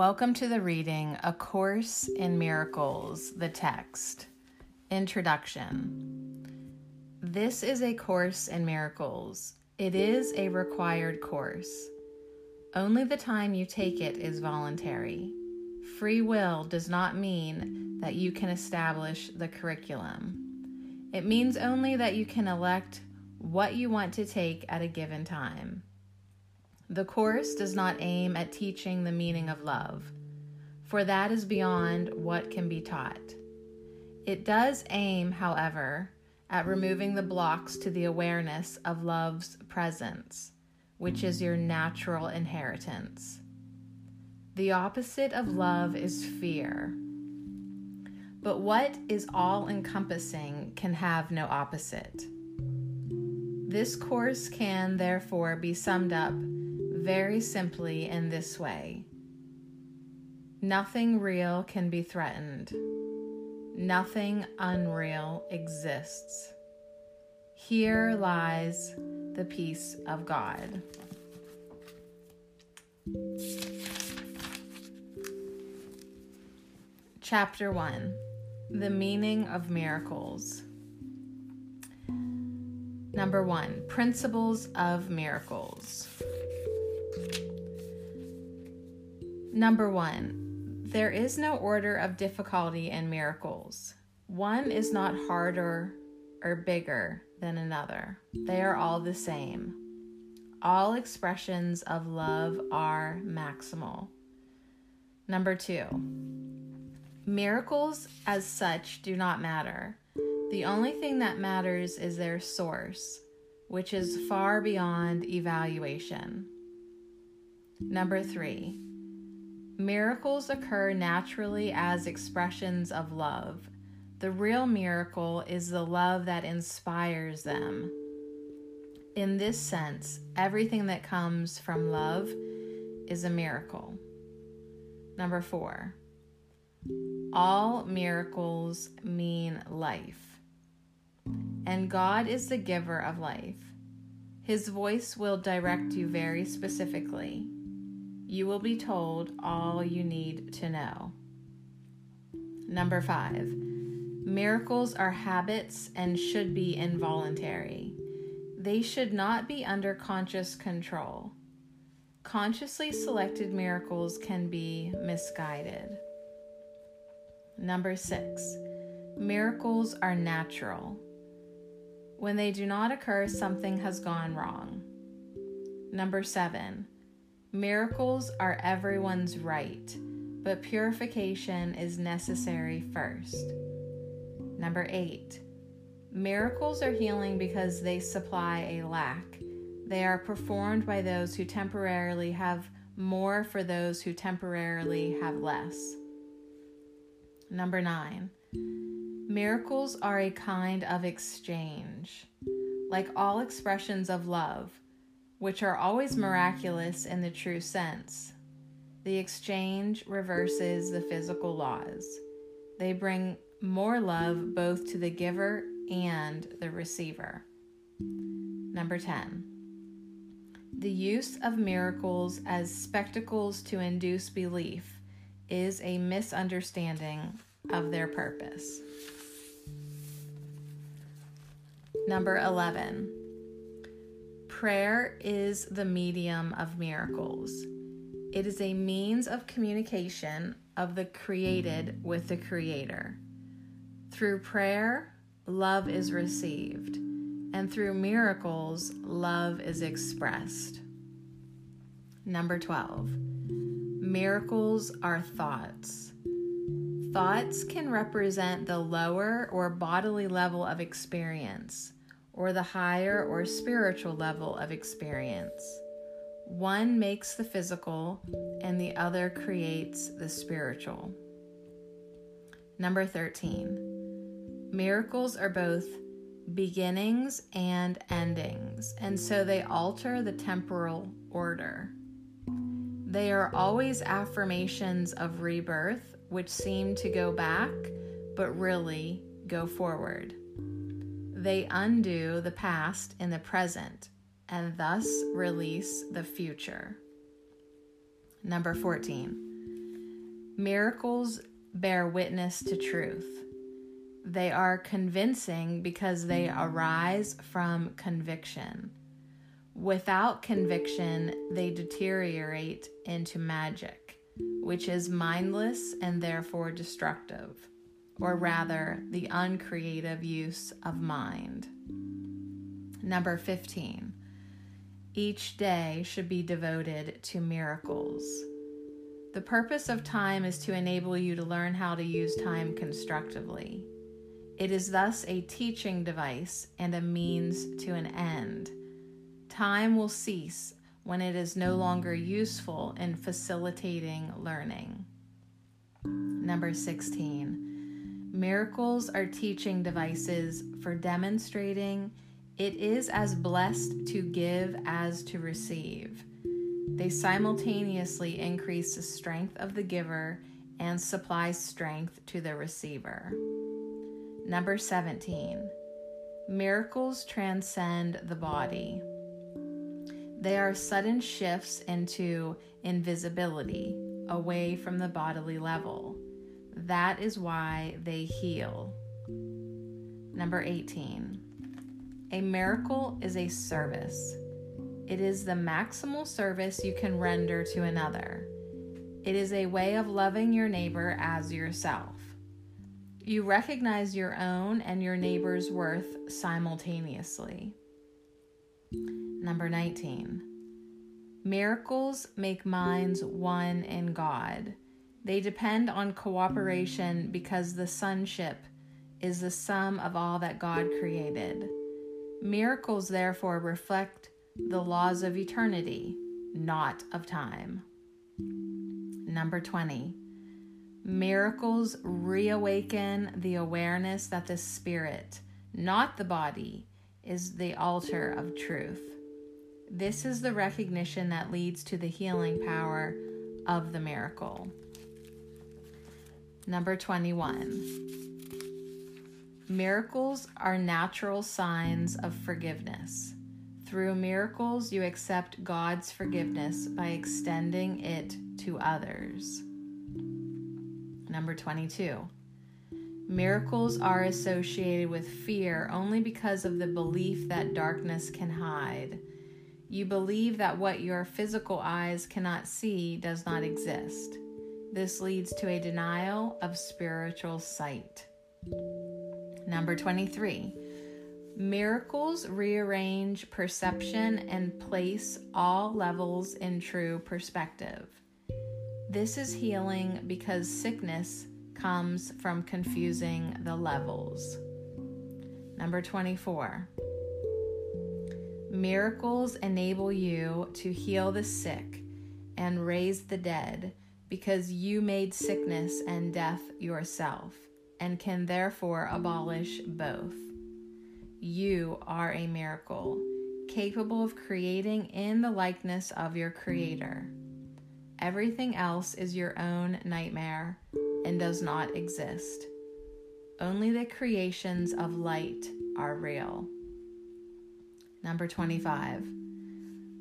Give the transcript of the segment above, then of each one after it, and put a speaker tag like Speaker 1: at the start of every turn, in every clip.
Speaker 1: Welcome to the reading A Course in Miracles, the text. Introduction. This is a course in miracles. It is a required course. Only the time you take it is voluntary. Free will does not mean that you can establish the curriculum. It means only that you can elect what you want to take at a given time. The course does not aim at teaching the meaning of love, for that is beyond what can be taught. It does aim, however, at removing the blocks to the awareness of love's presence, which is your natural inheritance. The opposite of love is fear. But what is all encompassing can have no opposite. This course can, therefore, be summed up very simply in this way Nothing real can be threatened, nothing unreal exists. Here lies the peace of God. Chapter 1 The Meaning of Miracles. Number 1 Principles of Miracles. Number one, there is no order of difficulty in miracles. One is not harder or bigger than another, they are all the same. All expressions of love are maximal. Number two, miracles as such do not matter. The only thing that matters is their source, which is far beyond evaluation. Number three, Miracles occur naturally as expressions of love. The real miracle is the love that inspires them. In this sense, everything that comes from love is a miracle. Number four, all miracles mean life. And God is the giver of life. His voice will direct you very specifically you will be told all you need to know. Number five, miracles are habits and should be involuntary. They should not be under conscious control. Consciously selected miracles can be misguided. Number six, miracles are natural. When they do not occur, something has gone wrong. Number seven, Miracles are everyone's right, but purification is necessary first. Number eight, miracles are healing because they supply a lack. They are performed by those who temporarily have more for those who temporarily have less. Number nine, miracles are a kind of exchange. Like all expressions of love, which are always miraculous in the true sense. The exchange reverses the physical laws. They bring more love both to the giver and the receiver. Number 10. The use of miracles as spectacles to induce belief is a misunderstanding of their purpose. Number 11. Prayer is the medium of miracles. It is a means of communication of the created with the Creator. Through prayer, love is received, and through miracles, love is expressed. Number 12. Miracles are thoughts. Thoughts can represent the lower or bodily level of experience or the higher or spiritual level of experience. One makes the physical, and the other creates the spiritual. Number 13. Miracles are both beginnings and endings, and so they alter the temporal order. They are always affirmations of rebirth, which seem to go back, but really go forward. They undo the past in the present and thus release the future. Number 14. Miracles bear witness to truth. They are convincing because they arise from conviction. Without conviction, they deteriorate into magic, which is mindless and therefore destructive, or rather, the uncreative use of mind. Number 15. Each day should be devoted to miracles. The purpose of time is to enable you to learn how to use time constructively. It is thus a teaching device and a means to an end. Time will cease when it is no longer useful in facilitating learning. Number 16. Miracles are teaching devices for demonstrating it is as blessed to give as to receive. They simultaneously increase the strength of the giver and supply strength to the receiver. Number 17. Miracles transcend the body. They are sudden shifts into invisibility, away from the bodily level. That is why they heal. Number 18. A miracle is a service. It is the maximal service you can render to another. It is a way of loving your neighbor as yourself. You recognize your own and your neighbor's worth simultaneously. Number 19. Miracles make minds one in God. They depend on cooperation because the sonship is the sum of all that God created. Miracles, therefore, reflect the laws of eternity, not of time. Number 20. Miracles reawaken the awareness that the spirit, not the body, is the altar of truth. This is the recognition that leads to the healing power of the miracle. Number 21. Miracles are natural signs of forgiveness. Through miracles, you accept God's forgiveness by extending it to others. Number 22. Miracles are associated with fear only because of the belief that darkness can hide. You believe that what your physical eyes cannot see does not exist. This leads to a denial of spiritual sight. Number 23. Miracles rearrange perception and place all levels in true perspective. This is healing because sickness comes from confusing the levels. Number 24. Miracles enable you to heal the sick and raise the dead because you made sickness and death yourself and can therefore abolish both. You are a miracle, capable of creating in the likeness of your Creator. Everything else is your own nightmare and does not exist. Only the creations of light are real. Number 25.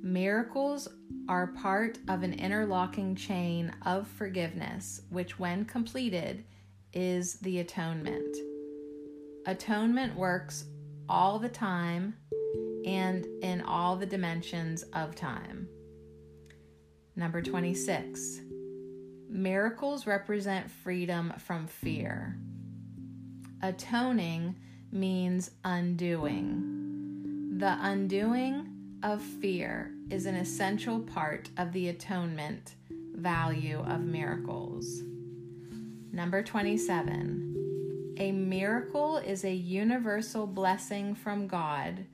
Speaker 1: Miracles are part of an interlocking chain of forgiveness, which, when completed, is the atonement. Atonement works all the time and in all the dimensions of time. Number 26. Miracles represent freedom from fear. Atoning means undoing. The undoing of fear is an essential part of the atonement value of miracles. Number 27. A miracle is a universal blessing from God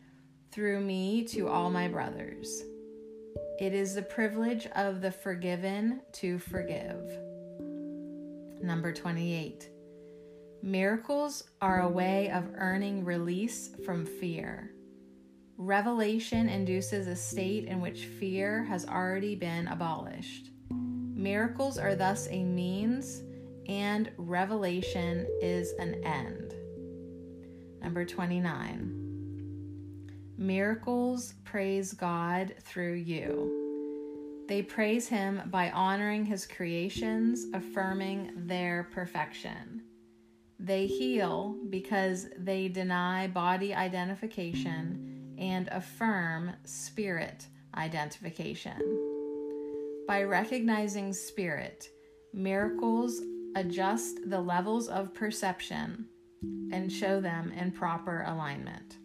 Speaker 1: through me to all my brothers. It is the privilege of the forgiven to forgive. Number 28. Miracles are a way of earning release from fear. Revelation induces a state in which fear has already been abolished. Miracles are thus a means and revelation is an end. Number 29. Miracles praise God through you. They praise him by honoring his creations, affirming their perfection. They heal because they deny body identification and affirm spirit identification. By recognizing spirit, miracles adjust the levels of perception and show them in proper alignment.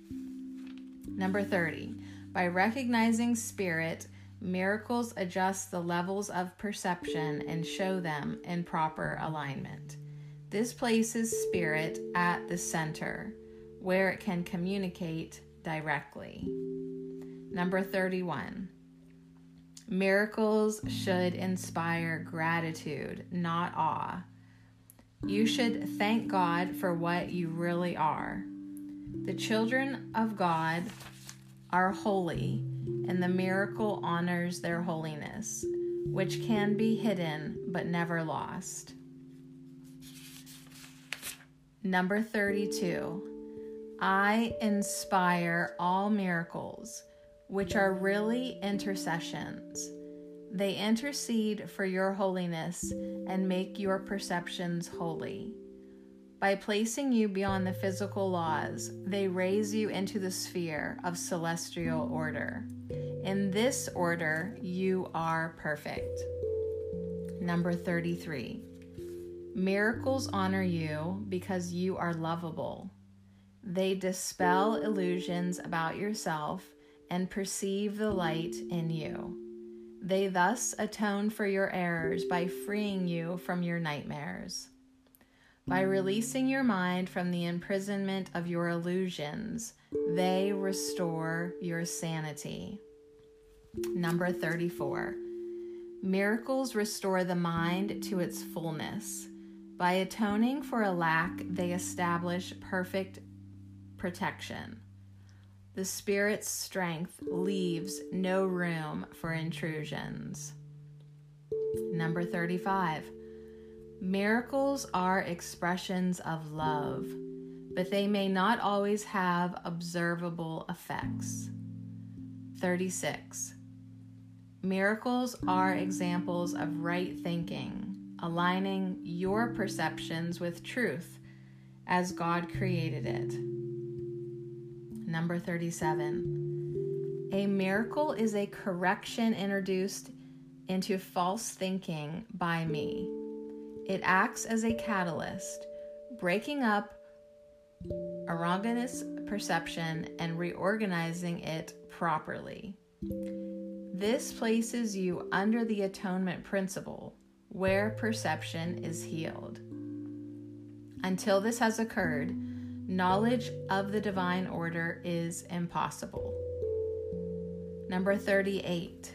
Speaker 1: Number 30. By recognizing spirit, miracles adjust the levels of perception and show them in proper alignment. This places spirit at the center where it can communicate directly. Number 31. Miracles should inspire gratitude, not awe. You should thank God for what you really are. The children of God are holy, and the miracle honors their holiness, which can be hidden but never lost. Number 32. I inspire all miracles, which are really intercessions. They intercede for your holiness and make your perceptions holy. By placing you beyond the physical laws, they raise you into the sphere of celestial order. In this order, you are perfect. Number 33. Miracles honor you because you are lovable. They dispel illusions about yourself and perceive the light in you. They thus atone for your errors by freeing you from your nightmares. By releasing your mind from the imprisonment of your illusions, they restore your sanity. Number 34. Miracles restore the mind to its fullness. By atoning for a lack, they establish perfect protection. The Spirit's strength leaves no room for intrusions. Number 35. Miracles are expressions of love, but they may not always have observable effects. 36. Miracles are examples of right thinking, aligning your perceptions with truth as God created it. Number 37. A miracle is a correction introduced into false thinking by me. It acts as a catalyst, breaking up erroneous perception and reorganizing it properly. This places you under the atonement principle, where perception is healed. Until this has occurred, knowledge of the divine order is impossible. Number 38.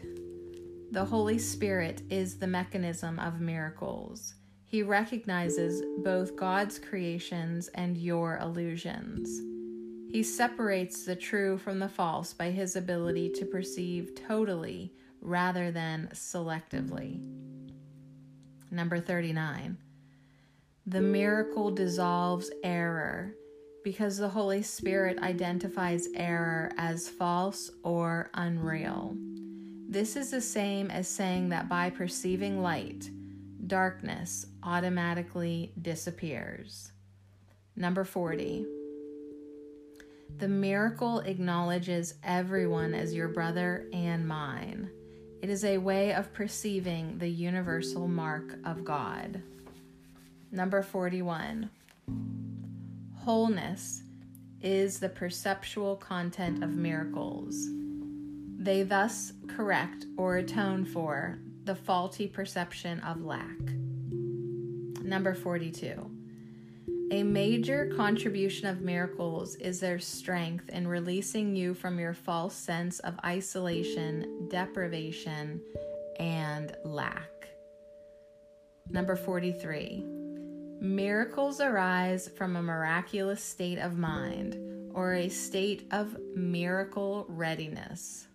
Speaker 1: The Holy Spirit is the mechanism of miracles. He recognizes both God's creations and your illusions. He separates the true from the false by his ability to perceive totally rather than selectively. Number 39. The miracle dissolves error because the Holy Spirit identifies error as false or unreal. This is the same as saying that by perceiving light, darkness automatically disappears. Number 40. The miracle acknowledges everyone as your brother and mine. It is a way of perceiving the universal mark of God. Number 41. Wholeness is the perceptual content of miracles. They thus correct or atone for the faulty perception of lack. Number 42. A major contribution of miracles is their strength in releasing you from your false sense of isolation, deprivation, and lack. Number 43. Miracles arise from a miraculous state of mind or a state of miracle readiness.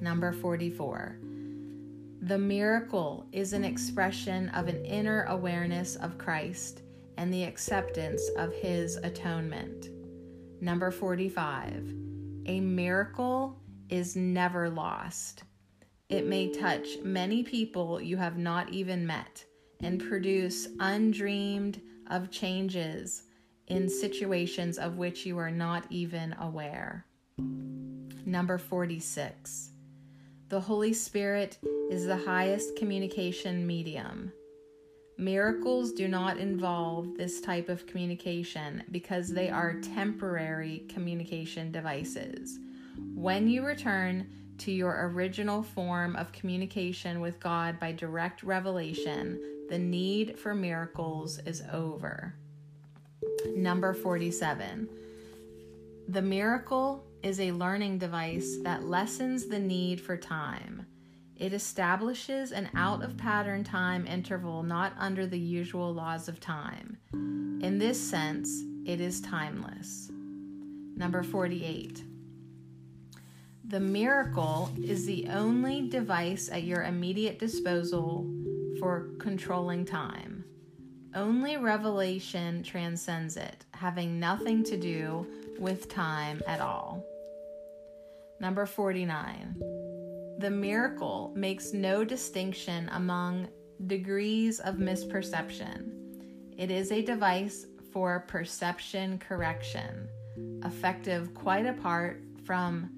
Speaker 1: Number 44. The miracle is an expression of an inner awareness of Christ and the acceptance of his atonement. Number 45. A miracle is never lost. it may touch many people you have not even met and produce undreamed of changes in situations of which you are not even aware. Number 46. The Holy Spirit is the highest communication medium. Miracles do not involve this type of communication because they are temporary communication devices. When you return to your original form of communication with God by direct revelation, the need for miracles is over. Number 47. The miracle is a learning device that lessens the need for time. It establishes an out of pattern time interval not under the usual laws of time. In this sense, it is timeless. Number 48. The miracle is the only device at your immediate disposal for controlling time. Only revelation transcends it, having nothing to do with time at all. Number 49. The miracle makes no distinction among degrees of misperception. It is a device for perception correction, effective quite apart from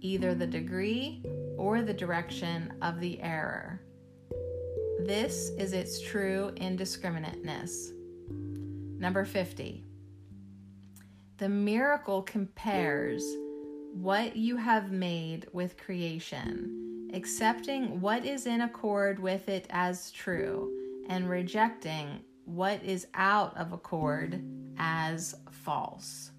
Speaker 1: either the degree or the direction of the error. This is its true indiscriminateness. Number 50. The miracle compares what you have made with creation, accepting what is in accord with it as true, and rejecting what is out of accord as false.